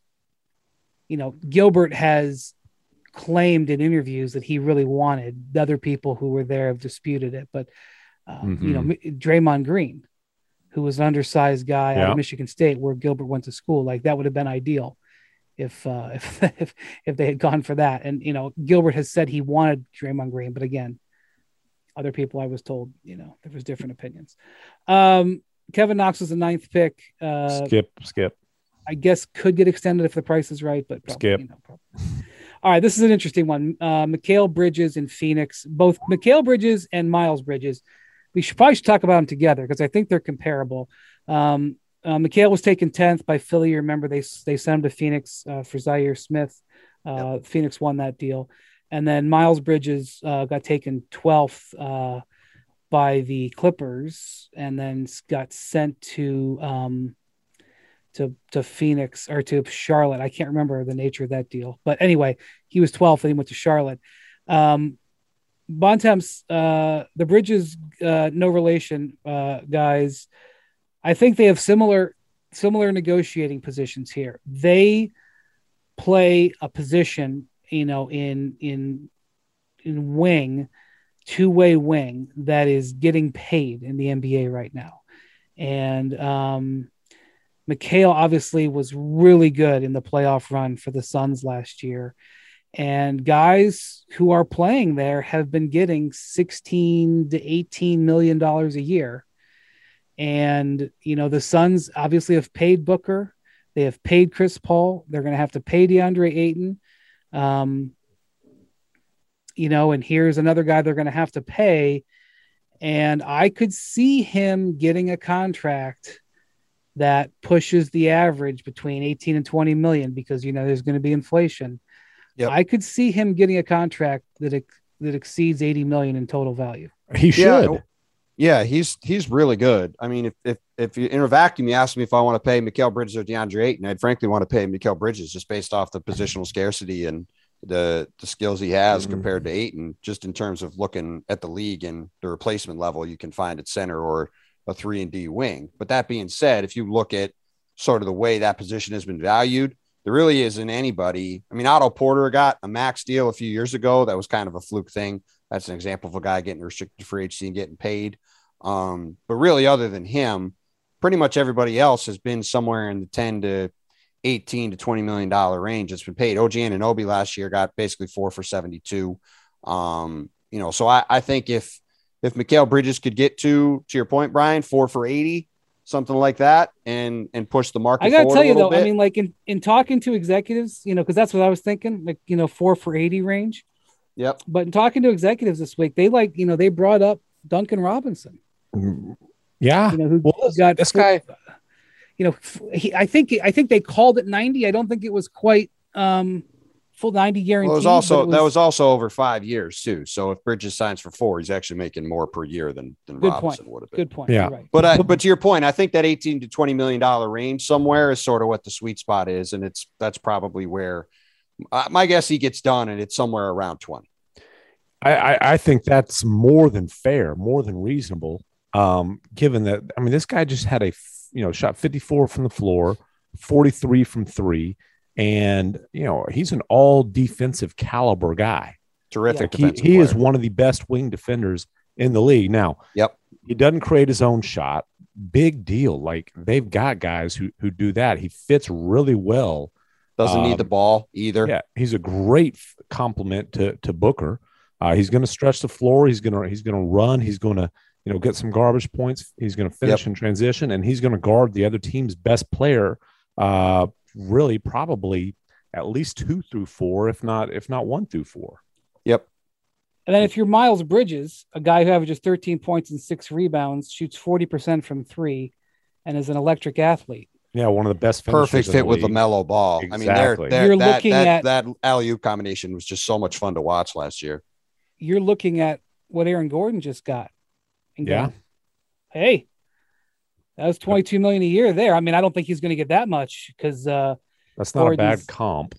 Speaker 1: you know, Gilbert has claimed in interviews that he really wanted. The other people who were there have disputed it, but uh, you know, Draymond Green, who was an undersized guy out of Michigan State, where Gilbert went to school, like that would have been ideal. If, uh, *laughs* if if if they had gone for that, and you know Gilbert has said he wanted Draymond Green, but again, other people I was told, you know, there was different opinions. Um, Kevin Knox was the ninth pick. Uh,
Speaker 3: skip, skip.
Speaker 1: I guess could get extended if the price is right, but probably,
Speaker 3: Skip.
Speaker 1: You know, probably. All right, this is an interesting one. Uh, Mikal Bridges in Phoenix, both Mikal Bridges and Miles Bridges. We should probably should talk about them together because I think they're comparable. Um, uh, Mikal was taken tenth by Philly. You remember they they sent him to Phoenix uh, for Zhaire Smith. Uh, Phoenix won that deal, and then Miles Bridges uh, got taken twelfth uh, by the Clippers, and then got sent to um, to to Phoenix or to Charlotte. I can't remember the nature of that deal, but anyway, he was 12th and he went to Charlotte. Um, Bontemps, uh, the Bridges, uh, no relation, uh, guys. I think they have similar similar negotiating positions here. They play a position, you know, in in in wing, two way wing that is getting paid in the NBA right now, and um, Mikal obviously was really good in the playoff run for the Suns last year. And guys who are playing there have been getting 16 to 18 million dollars a year. And you know, the Suns obviously have paid Booker, they have paid Chris Paul, they're going to have to pay Deandre Ayton. Um, you know, and here's another guy they're going to have to pay. And I could see him getting a contract that pushes the average between 18 and 20 million because you know there's going to be inflation. Yep. I could see him getting a contract that ex- that exceeds 80 million in total value.
Speaker 3: He should.
Speaker 2: Yeah, yeah, he's he's really good. I mean, if if if you in a vacuum, you ask me if I want to pay Mikal Bridges or Deandre Ayton, I'd frankly want to pay Mikal Bridges just based off the positional scarcity and the the skills he has mm-hmm. compared to Ayton, just in terms of looking at the league and the replacement level you can find at center or a three and D wing. But that being said, if you look at sort of the way that position has been valued, there really isn't anybody. I mean, Otto Porter got a max deal a few years ago. That was kind of a fluke thing. That's an example of a guy getting restricted free agency and getting paid. Um, but really, other than him, pretty much everybody else has been somewhere in the 10 to 18 to 20 million dollar range. It's been paid. OG Anunoby last year got basically four for 72. Um, you know, so I, I think if if Mikal Bridges could get to to your point, Brian, four for 80, something like that, and and push the market.
Speaker 1: I gotta tell you though, bit. I mean, like in in talking to executives, you know, because that's what I was thinking, like you know, four for 80 range.
Speaker 2: Yep.
Speaker 1: But in talking to executives this week, they like, you know, they brought up Duncan Robinson.
Speaker 3: Yeah.
Speaker 1: You know, who well, got
Speaker 3: this guy
Speaker 1: you know, he, I think I think they called it 90. I don't think it was quite um, full 90 guarantee.
Speaker 2: Well, it was also was, that was also over five years too. So if Bridges signs for four, he's actually making more per year than than
Speaker 1: good
Speaker 2: Robinson
Speaker 1: point.
Speaker 2: would have been.
Speaker 1: Good point.
Speaker 3: Yeah.
Speaker 1: Right.
Speaker 2: But I, but to your point, I think that 18 to 20 million dollar range somewhere is sort of what the sweet spot is, and it's that's probably where uh, my guess he gets done, and it's somewhere around 20.
Speaker 3: I, I, I think that's more than fair, more than reasonable. Um, given that, I mean, this guy just had a you know, shot 54 from the floor, 43 from three. And, you know, he's an all defensive caliber guy.
Speaker 2: Terrific.
Speaker 3: He, he is one of the best wing defenders in the league. Now,
Speaker 2: yep.
Speaker 3: He doesn't create his own shot. Big deal. Like they've got guys who, who do that. He fits really well.
Speaker 2: Doesn't um, need the ball either.
Speaker 3: Yeah. He's a great complement to, to Booker. Uh, he's going to stretch the floor. He's going to, he's going to run. He's going to, you know, get some garbage points. He's going to finish yep. in transition, and he's going to guard the other team's best player. Uh, really, probably at least two through four, if not if not one through four.
Speaker 2: Yep.
Speaker 1: And then if you're Miles Bridges, a guy who averages 13 points and six rebounds, shoots 40% from three, and is an electric athlete.
Speaker 3: Yeah, one of the best.
Speaker 2: Perfect fit with the LaMelo Ball. Exactly. I mean, they're, they're, you're that, looking that, at that alley oop combination was just so much fun to watch last year.
Speaker 1: You're looking at what Aaron Gordon just got
Speaker 3: and yeah.
Speaker 1: Hey, that was 22 million a year there. I mean, I don't think he's going to get that much because uh,
Speaker 3: that's not Gordon's, a bad comp.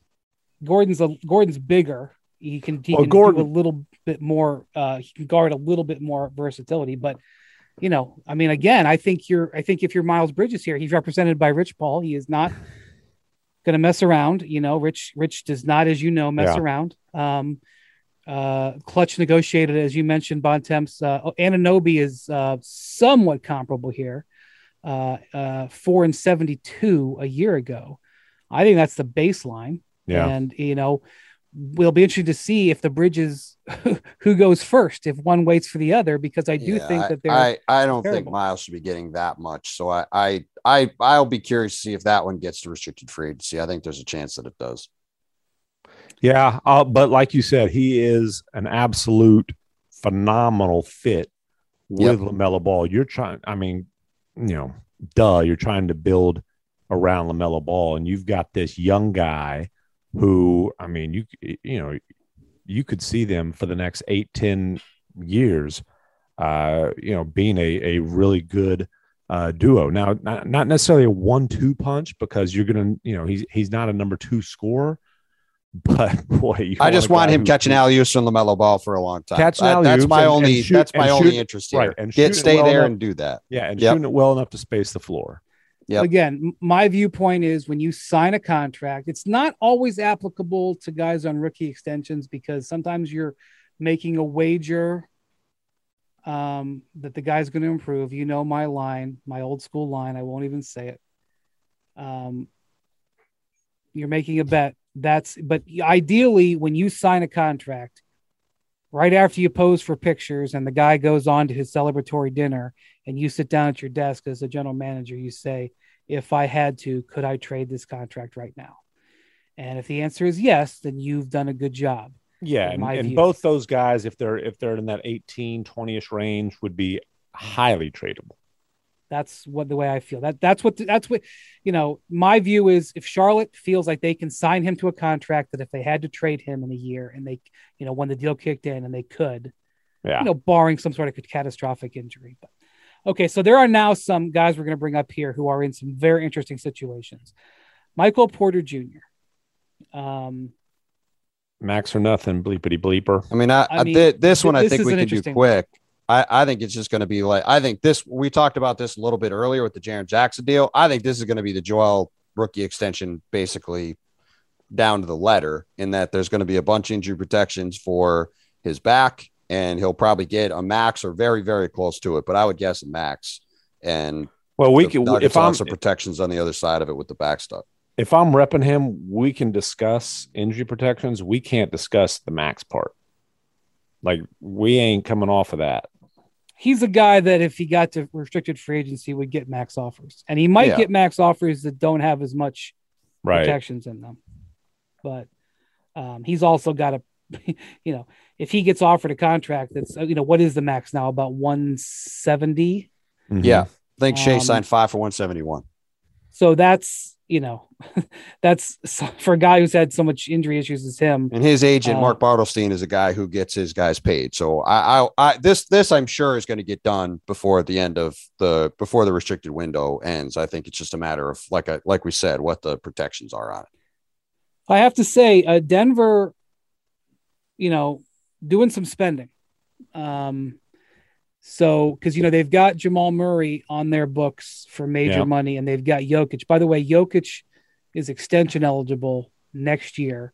Speaker 1: Gordon's a Gordon's bigger. He can he well, can Gordon, do a little bit more. Uh, he can guard a little bit more versatility, but you know, I mean, again, I think you're. I think if you're Miles Bridges here, he's represented by Rich Paul. He is not going to mess around. You know, Rich Rich does not, as you know, mess yeah. around. Um, uh, Klutch negotiated, as you mentioned, Bontemps. Uh, Anunoby is uh, somewhat comparable here, uh, uh, four and seventy-two a year ago. I think that's the baseline.
Speaker 3: Yeah.
Speaker 1: And you know, we'll be interested to see if the bridges *laughs* who goes first, if one waits for the other, because I do yeah, think that they're.
Speaker 2: I, I don't think Miles should be getting that much. So I, I I I'll be curious to see if that one gets to restricted free agency. I think there's a chance that it does.
Speaker 3: Yeah, uh, but like you said, he is an absolute phenomenal fit with yep. LaMelo Ball. You're trying, I mean, you know, duh, you're trying to build around LaMelo Ball, and you've got this young guy who, I mean, you you know, you could see them for the next eight, ten years, uh, you know, being a a really good. Uh, duo now, not, not necessarily a one-two punch because you're gonna, you know, he's he's not a number two scorer, *laughs* but boy,
Speaker 2: I just want him catching alley oops from LaMelo Ball for a long time. Catching that, that's my and, only. And shoot, that's my only shoot, interest here. Right, and get stay well there enough, and do that.
Speaker 3: Yeah, and yep. shooting it well enough to space the floor.
Speaker 1: Yeah. Again, my viewpoint is when you sign a contract, it's not always applicable to guys on rookie extensions because sometimes you're making a wager um, that the guy's going to improve. You know my line, my old school line. I won't even say it. Um, you're making a bet That's but ideally when you sign a contract, right after you pose for pictures and the guy goes on to his celebratory dinner and you sit down at your desk as a general manager, you say, if I had to, could I trade this contract right now? And if the answer is yes, then you've done a good job.
Speaker 3: Yeah, and, and both those guys, if they're if they're in that 18, 20-ish range, would be highly tradable.
Speaker 1: That's what the way I feel. That that's what that's what you know. My view is if Charlotte feels like they can sign him to a contract that if they had to trade him in a year and they, you know, when the deal kicked in and they could, yeah, you know, barring some sort of catastrophic injury. But okay, so there are now some guys we're going to bring up here who are in some very interesting situations. Michael Porter Jr. Um,
Speaker 3: Max or nothing, bleepity bleeper.
Speaker 2: I mean, I, I mean, th- this one I think we can do quick. I, I, think it's just going to be like I think this. We talked about this a little bit earlier with the Jaren Jackson deal. I think this is going to be the Joel rookie extension, basically down to the letter, in that there's going to be a bunch of injury protections for his back, and he'll probably get a max or very very close to it. But I would guess a max. And
Speaker 3: well, we can
Speaker 2: if I'm also protections on the other side of it with the back stuff
Speaker 3: if I'm repping him, we can discuss injury protections. We can't discuss the max part. Like we ain't coming off of that.
Speaker 1: He's a guy that if he got to restricted free agency would get max offers. And he might yeah. get max offers that don't have as much right. protections in them. But um, he's also got a *laughs* you know, if he gets offered a contract that's you know, what is the max now? About 170?
Speaker 2: Mm-hmm. Yeah. I think Shai um, signed five for 171.
Speaker 1: So that's you know, *laughs* that's for a guy who's had so much injury issues as him.
Speaker 2: And his agent, uh, Mark Bartelstein, is a guy who gets his guys paid. So I, I, I this, this I'm sure is going to get done before the end of the before the restricted window ends. I think it's just a matter of like I, like we said, what the protections are on it.
Speaker 1: I have to say, uh, Denver, you know, doing some spending. Um, so, because you know they've got Jamal Murray on their books for major yeah. money, and they've got Jokic. By the way, Jokic is extension eligible next year,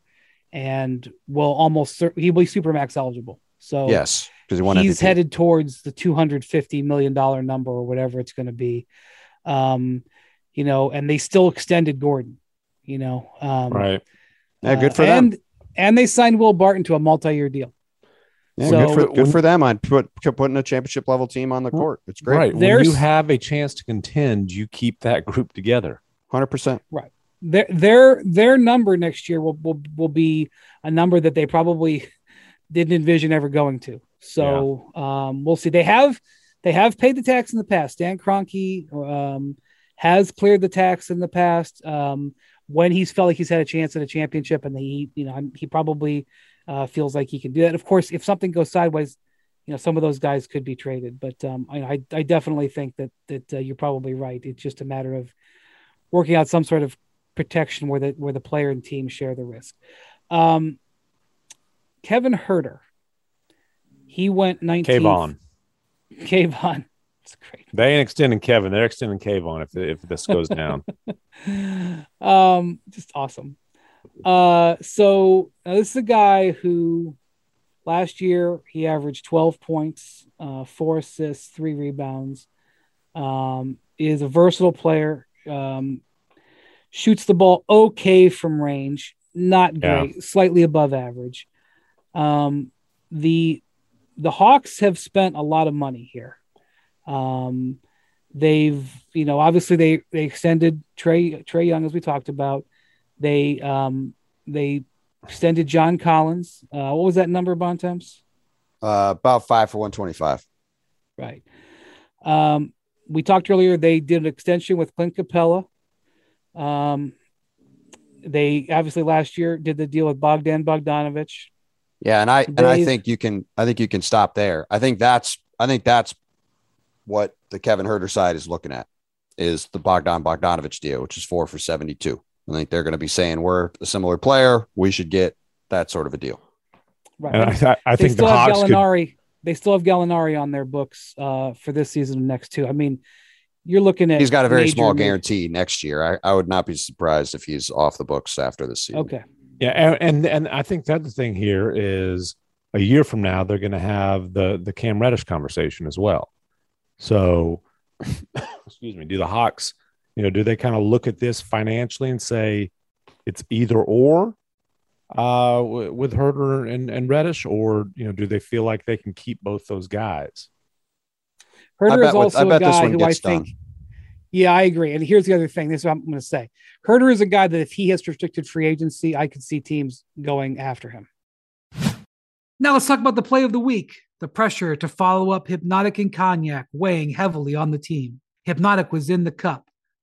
Speaker 1: and will almost he'll be supermax eligible. So
Speaker 2: yes,
Speaker 1: because he he's headed towards the two hundred fifty million dollar number or whatever it's going to be. Um, you know, and they still extended Gordon. You know, um,
Speaker 3: right?
Speaker 2: Yeah, good for
Speaker 1: uh,
Speaker 2: them.
Speaker 1: And and they signed Will Barton to a multi-year deal.
Speaker 2: Yeah, so, good for good for them on put putting a championship level team on the court. It's great.
Speaker 3: Right. When you have a chance to contend, you keep that group together.
Speaker 2: Hundred percent.
Speaker 1: Right. Their their their number next year will, will will be a number that they probably *laughs* didn't envision ever going to. So yeah. um, we'll see. They have they have paid the tax in the past. Stan Kroenke um, has cleared the tax in the past um, when he's felt like he's had a chance at a championship, and he you know he probably uh, feels like he can do that. Of course, if something goes sideways, you know, some of those guys could be traded. But um, I, I definitely think that that uh, you're probably right. It's just a matter of working out some sort of protection where the where the player and team share the risk. Um, Kevin Huerter, he went 19th.
Speaker 3: Kayvon.
Speaker 1: Kayvon. *laughs* It's great.
Speaker 3: They ain't extending Kevin. They're extending Kayvon if if this goes down. *laughs*
Speaker 1: um, just awesome. Uh, so this is a guy who last year he averaged 12 points, uh, four assists, three rebounds. Um, is a versatile player. Um, shoots the ball okay from range, not great, yeah. slightly above average. Um, the the Hawks have spent a lot of money here. Um, they've, you know, obviously they they extended Trey Trae Young as we talked about. They um, they extended John Collins. Uh, what was that number, Bontemps?
Speaker 2: Uh, about five for one twenty five.
Speaker 1: Right. Um, we talked earlier. They did an extension with Clint Capela. Um, they obviously last year did the deal with Bogdan Bogdanovich.
Speaker 2: Yeah, and I and I think you can I think you can stop there. I think that's I think that's what the Kevin Huerter side is looking at is the Bogdan Bogdanovich deal, which is four for seventy two. I think they're going to be saying we're a similar player. We should get that sort of a deal.
Speaker 3: Right. And I, I think the Hawks
Speaker 1: Gallinari. Could... They still have Gallinari on their books uh, for this season and next two. I mean, you're looking at.
Speaker 2: He's got a very small guarantee next year. I, I would not be surprised if he's off the books after this season.
Speaker 1: Okay.
Speaker 3: Yeah, and and, and I think that the thing here is a year from now they're going to have the the Cam Reddish conversation as well. So, *coughs* excuse me. Do the Hawks? You know, do they kind of look at this financially and say it's either or, uh, w- with Huerter and, and Reddish, or you know, do they feel like they can keep both those guys?
Speaker 2: Huerter
Speaker 1: is also
Speaker 2: I
Speaker 1: a
Speaker 2: bet this
Speaker 1: guy who I
Speaker 2: gets done.
Speaker 1: think. Yeah, I agree. And here's the other thing. This is what I'm going to say. Huerter is a guy that if he has restricted free agency, I could see teams going after him. Now let's talk about the play of the week. The pressure to follow up Hypnotic and Cognac weighing heavily on the team. Hypnotic was in the cup,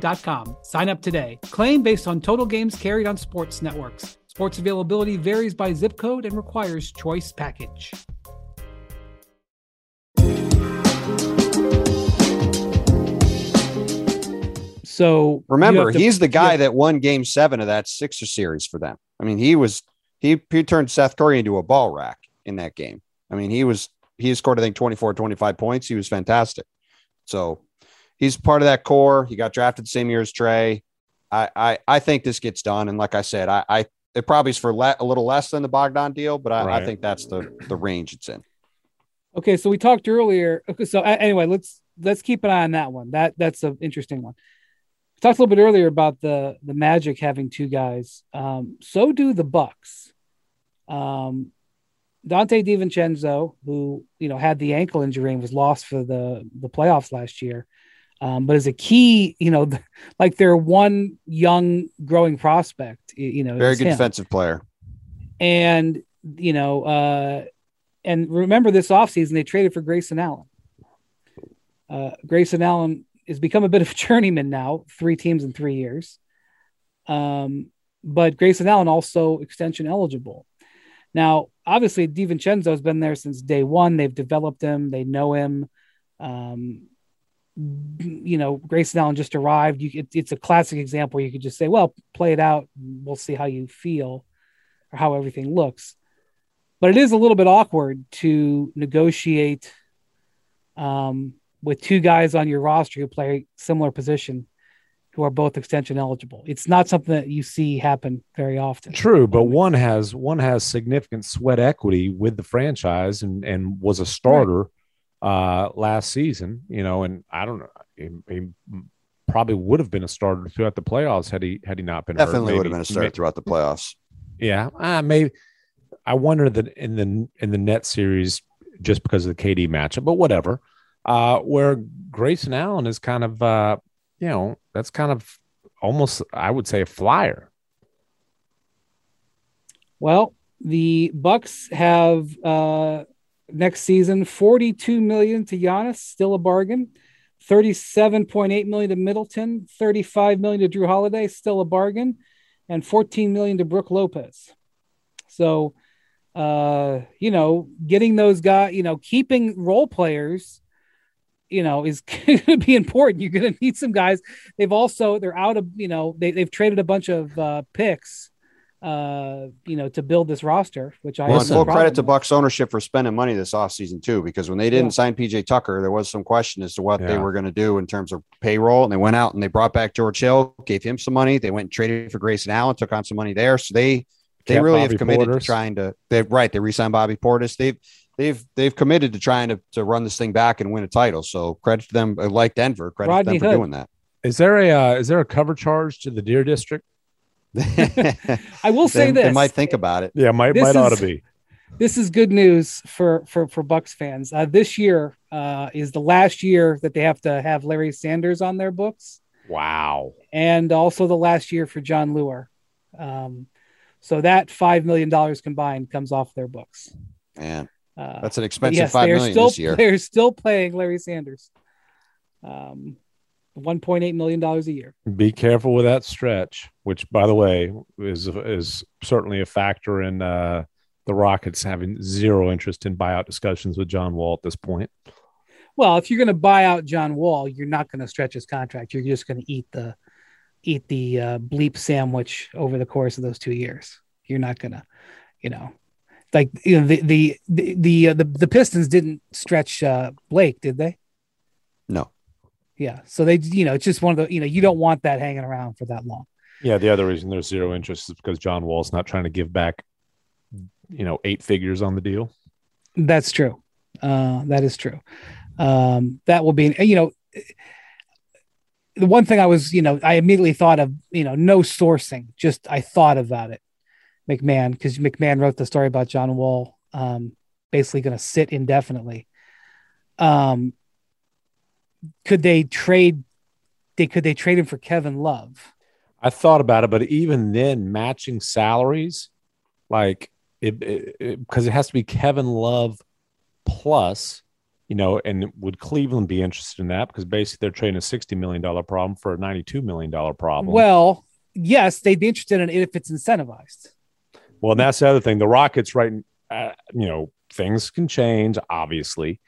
Speaker 1: directv.com. Sign up today. Claim based on total games carried on sports networks. Sports availability varies by zip code and requires choice package. So
Speaker 2: Remember,
Speaker 1: to-
Speaker 2: he's the guy that won Game Seven of that Sixer series for them. I mean, he was he he turned Seth Curry into a ball rack in that game. I mean, he was he scored I think 24, 25 points. He was fantastic. So he's part of that core. He got drafted the same year as Trae. I I, I think this gets done. And like I said, I, I it probably is for le- a little less than the Bogdan deal, but I, I think that's the the range it's in.
Speaker 1: Okay, so we talked earlier. Okay, so a- anyway, let's let's keep an eye on that one. That that's an interesting one. We talked a little bit earlier about the the Magic having two guys. Um, so do the Bucks. Um, Donte DiVincenzo, who you know had the ankle injury and was lost for the the playoffs last year, um, but as a key. You know, *laughs* like their one young growing prospect. You know,
Speaker 2: Very good
Speaker 1: him
Speaker 2: defensive player.
Speaker 1: and you know uh and remember this offseason they traded for grayson allen uh grayson allen has become a bit of a *laughs* journeyman now three teams in three years um but grayson allen also extension eligible now obviously DiVincenzo has been there since day one they've developed him they know him um you know grayson allen just arrived you it, it's a classic example you could just say well play it out we'll see how you feel or how everything looks. But it is a little bit awkward to negotiate um, with two guys on your roster who play similar position, who are both extension eligible. It's not something that you see happen very often.
Speaker 3: True, but one has one has significant sweat equity with the franchise and and was a starter uh last season, you know, and I don't know, he, he probably would have been a starter throughout the playoffs had he had he not been hurt.
Speaker 2: Definitely would have been a
Speaker 3: starter
Speaker 2: throughout the playoffs.
Speaker 3: Yeah, uh, maybe. I wonder that in the in the net series, just because of the KD matchup, but whatever. Uh, where Grayson Allen is kind of, uh, you know, that's kind of almost, I would say, a flyer.
Speaker 1: Well, the Bucks have uh, next season 42 million to Giannis, still a bargain. 37.8 million to Middleton, 35 million to Jrue Holiday, still a bargain, and 14 million to Brook Lopez. So, uh, you know, getting those guys, you know, keeping role players, you know, is *laughs* going to be important. You're going to need some guys. They've also they're out of, you know, they they've traded a bunch of uh, picks uh, you know, to build this roster, which I
Speaker 2: Well,
Speaker 1: have
Speaker 2: and
Speaker 1: no
Speaker 2: full
Speaker 1: problem
Speaker 2: credit to. Bucks ownership for spending money this offseason too, because when they didn't
Speaker 1: Yeah.
Speaker 2: sign PJ Tucker, there was some question as to what they were going to do in terms of payroll. And they went out and they brought back George Hill, gave him some money. They went and traded for Grayson Allen, took on some money there. So they they
Speaker 3: Kept
Speaker 2: really
Speaker 3: Bobby
Speaker 2: have committed
Speaker 3: Portis.
Speaker 2: to trying to they right, they re-signed Bobby Portis. They've they've they've committed to trying to, to run this thing back and win a title. So credit to them, uh, like Denver, credit
Speaker 1: Rodney
Speaker 2: to them for
Speaker 1: Hood.
Speaker 2: doing that.
Speaker 3: Is there a uh, is there a cover charge to the Deer District?
Speaker 1: I will say
Speaker 2: they,
Speaker 1: this:
Speaker 2: they might think about it.
Speaker 3: Yeah, might
Speaker 1: This
Speaker 3: might ought to be.
Speaker 1: this is good news for for for Bucks fans. Uh, this year uh, is the last year that they have to have Larry Sanders on their books,
Speaker 3: Wow.
Speaker 1: and also the last year for Jon Leuer. Um, so that five million dollars combined comes off their books.
Speaker 2: Man,
Speaker 1: Uh,
Speaker 2: That's an expensive
Speaker 1: yes,
Speaker 2: five
Speaker 1: they're still
Speaker 2: this year. *laughs*
Speaker 1: they're still playing Larry Sanders, um, one point eight million dollars a year.
Speaker 3: Be careful with that stretch, which, by the way, is is certainly a factor in uh, the Rockets having zero interest in buyout discussions with John Wall at this point.
Speaker 1: Well, if you're going to buy out John Wall, you're not going to stretch his contract. You're just going to eat the eat the uh, bleep sandwich over the course of those two years. You're not going to, you know, like you know the the the the, uh, the, the Pistons didn't stretch uh, Blake, did they?
Speaker 2: No.
Speaker 1: Yeah, so they you know it's just one of the you know you don't want that hanging around for that long.
Speaker 3: Yeah, the other reason there's zero interest is because John Wall's not trying to give back, you know, eight figures on the deal.
Speaker 1: That's true. Uh, that is true. Um, that will be, you know, the one thing I was, you know, I immediately thought of, you know, no sourcing, just I thought about it. MacMahon, because MacMahon wrote the story about John Wall um, basically going to sit indefinitely. Um, could they trade? They could they trade him for Kevin Love?
Speaker 3: I thought about it, but even then, matching salaries, like it, because it, it, it has to be Kevin Love plus, you know, and would Cleveland be interested in that? Because basically they're trading a sixty million dollar problem for a ninety two million dollar problem.
Speaker 1: Well, yes, they'd be interested in it if it's incentivized.
Speaker 3: Well, and that's the other thing. The Rockets, right? Uh, you know, things can change. Obviously,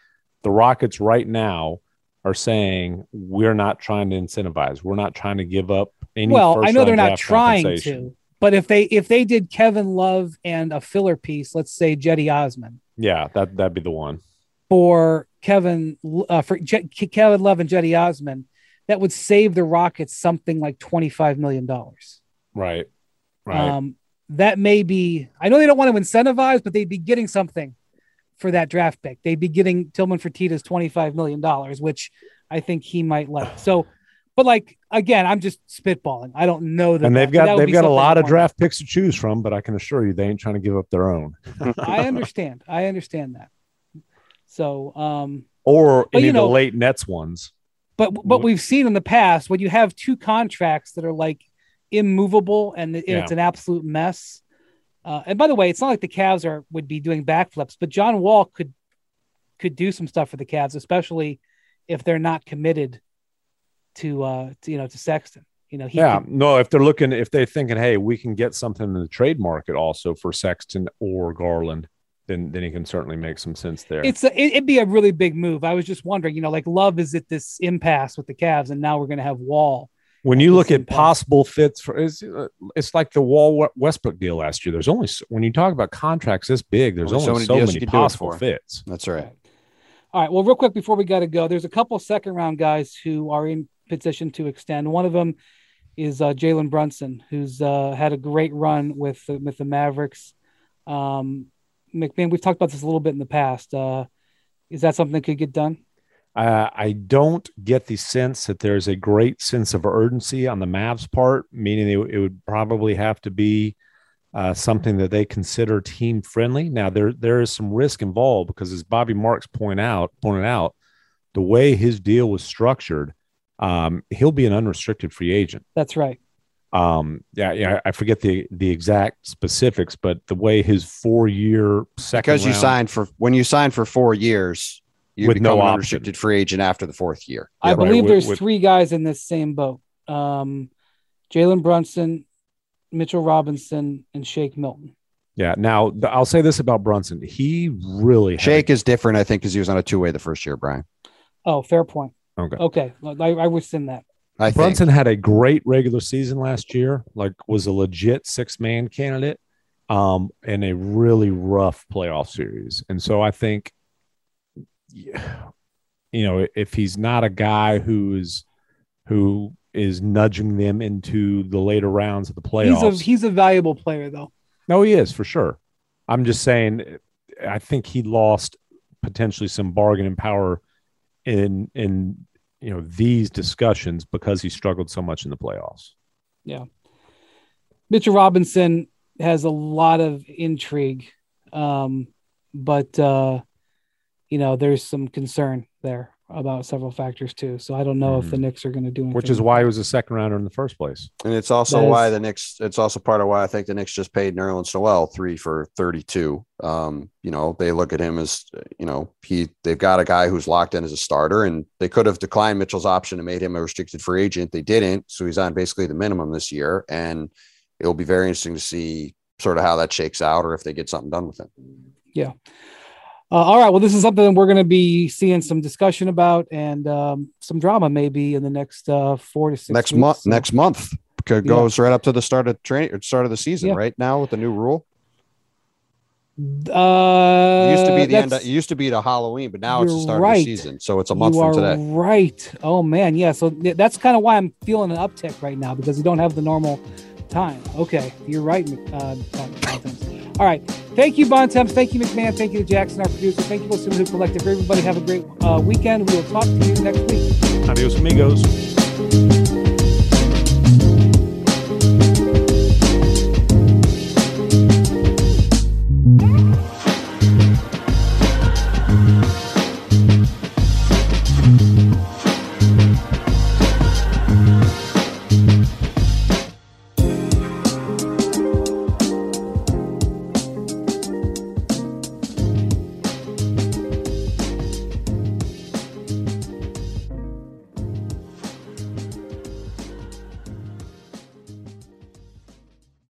Speaker 3: the Rockets right now are saying we're not trying to incentivize. We're not trying to give up any.
Speaker 1: Well, I know they're not trying to, but if they if they did Kevin Love and a filler piece, let's say Cedi Osman.
Speaker 3: Yeah, that that'd be the one
Speaker 1: for Kevin uh, for Je- Kevin Love and Cedi Osman. That would save the Rockets something like twenty five million dollars.
Speaker 3: Right. Right.
Speaker 1: Um, that may be. I know they don't want to incentivize, but they'd be getting something for that draft pick. They'd be getting Tillman Fertitta's $25 million, which I think he might like. So, but like, again, I'm just spitballing. I don't know that.
Speaker 3: And they've
Speaker 1: that,
Speaker 3: got, they've got a lot of draft picks to choose from, but I can assure you they ain't trying to give up their own. *laughs*
Speaker 1: I understand. I understand that. So, um,
Speaker 3: or any of the late Nets ones.
Speaker 1: But, but we've seen in the past when you have two contracts that are like immovable and, and yeah. it's an absolute mess uh, and by the way, it's not like the Cavs are would be doing backflips, but John Wall could could do some stuff for the Cavs, especially if they're not committed to uh to, you know to Sexton. You know,
Speaker 3: yeah,
Speaker 1: could,
Speaker 3: no, if they're looking, if they're thinking, hey, we can get something in the trade market also for Sexton or Garland, then then he can certainly make some sense there.
Speaker 1: It's a, it, would be a really big move. I was just wondering, you know, like Love is at this impasse with the Cavs, and now we're going to have Wall
Speaker 3: when you look at possible fits for it's, uh, it's like the Wall Westbrook deal last year. There's only when you talk about contracts this big, there's only, only so many, so many possible fits.
Speaker 2: That's right.
Speaker 1: All right. Well, real quick before we got to go, there's a couple second round guys who are in position to extend. One of them is uh, Jalen Brunson, who's uh, had a great run with the, with the Mavericks. Um, MacMahon, we've talked about this a little bit in the past. Uh, is that something that could get done?
Speaker 3: Uh, I don't get the sense that there's a great sense of urgency on the Mavs part, meaning it, it would probably have to be uh, something that they consider team friendly. Now there there is some risk involved because, as Bobby Marks point out pointed out, the way his deal was structured, um, he'll be an unrestricted free agent.
Speaker 1: That's right.
Speaker 3: Um, yeah, yeah, I forget the the exact specifics, but the way his four year second
Speaker 2: because you
Speaker 3: round,
Speaker 2: signed for when you sign for four years, you
Speaker 3: with
Speaker 2: become
Speaker 3: no
Speaker 2: an
Speaker 3: option.
Speaker 2: unrestricted free agent after the fourth year.
Speaker 1: I
Speaker 3: Yeah, right,
Speaker 1: believe
Speaker 3: with-
Speaker 1: there's
Speaker 3: with-
Speaker 1: three guys in this same boat. Um, Jalen Brunson, Mitchell Robinson, and Shake Milton.
Speaker 3: Yeah. Now th- I'll say this about Brunson: he really had
Speaker 2: Shake is different, I think, because he was on a two way the first year, Brian.
Speaker 1: Oh, fair point.
Speaker 3: Okay.
Speaker 1: Okay, I, I was in that.
Speaker 2: I think.
Speaker 3: Brunson had a great regular season last year, like was a legit six man candidate, um, in a really rough playoff series. And so I think, yeah, you know, if he's not a guy who's who is nudging them into the later rounds of the playoffs,
Speaker 1: He's a he's a valuable player though.
Speaker 3: no, he is for sure. I'm just saying, I think he lost potentially some bargaining power in in you know these discussions because he struggled so much in the playoffs.
Speaker 1: Yeah, Mitchell Robinson has a lot of intrigue, um, but uh, you know there's some concern there about several factors too. So I don't know if the Knicks are going to do anything.
Speaker 3: which is why he was a second rounder in the first place.
Speaker 2: And it's also
Speaker 1: That
Speaker 2: why
Speaker 1: is-
Speaker 2: the Knicks. It's also part of why I think the Knicks just paid Nerlens Noel three for thirty-two. Um, you know, they look at him as you know he they've got a guy who's locked in as a starter, and they could have declined Mitchell's option and made him a restricted free agent. They didn't, so he's on basically the minimum this year, and it'll be very interesting to see sort of how that shakes out, or if they get something done with him.
Speaker 1: Uh, all right. Well, this is something we're going to be seeing some discussion about and um, some drama maybe in the next uh, four to six
Speaker 2: next month,
Speaker 1: So-
Speaker 2: next month
Speaker 1: Yeah.
Speaker 2: goes right up to the start of training, or start of the season,
Speaker 1: Yeah.
Speaker 2: right now with the new rule.
Speaker 1: Uh,
Speaker 2: It used to be the end. Of, it used to be the Halloween, but now it's the start of the season, so it's a month
Speaker 1: you
Speaker 2: from today.
Speaker 1: right. Oh man, yeah. So th- that's kind of why I'm feeling an uptick right now because you don't have the normal time. Okay, you're right. Uh. All right. Thank you, Bontemps. Thank you, MacMahon. Thank you to Jackson, our producer. Thank you, listening to Hoop Collective. Everybody have a great uh, weekend. We will talk to you next week.
Speaker 3: Adios, amigos.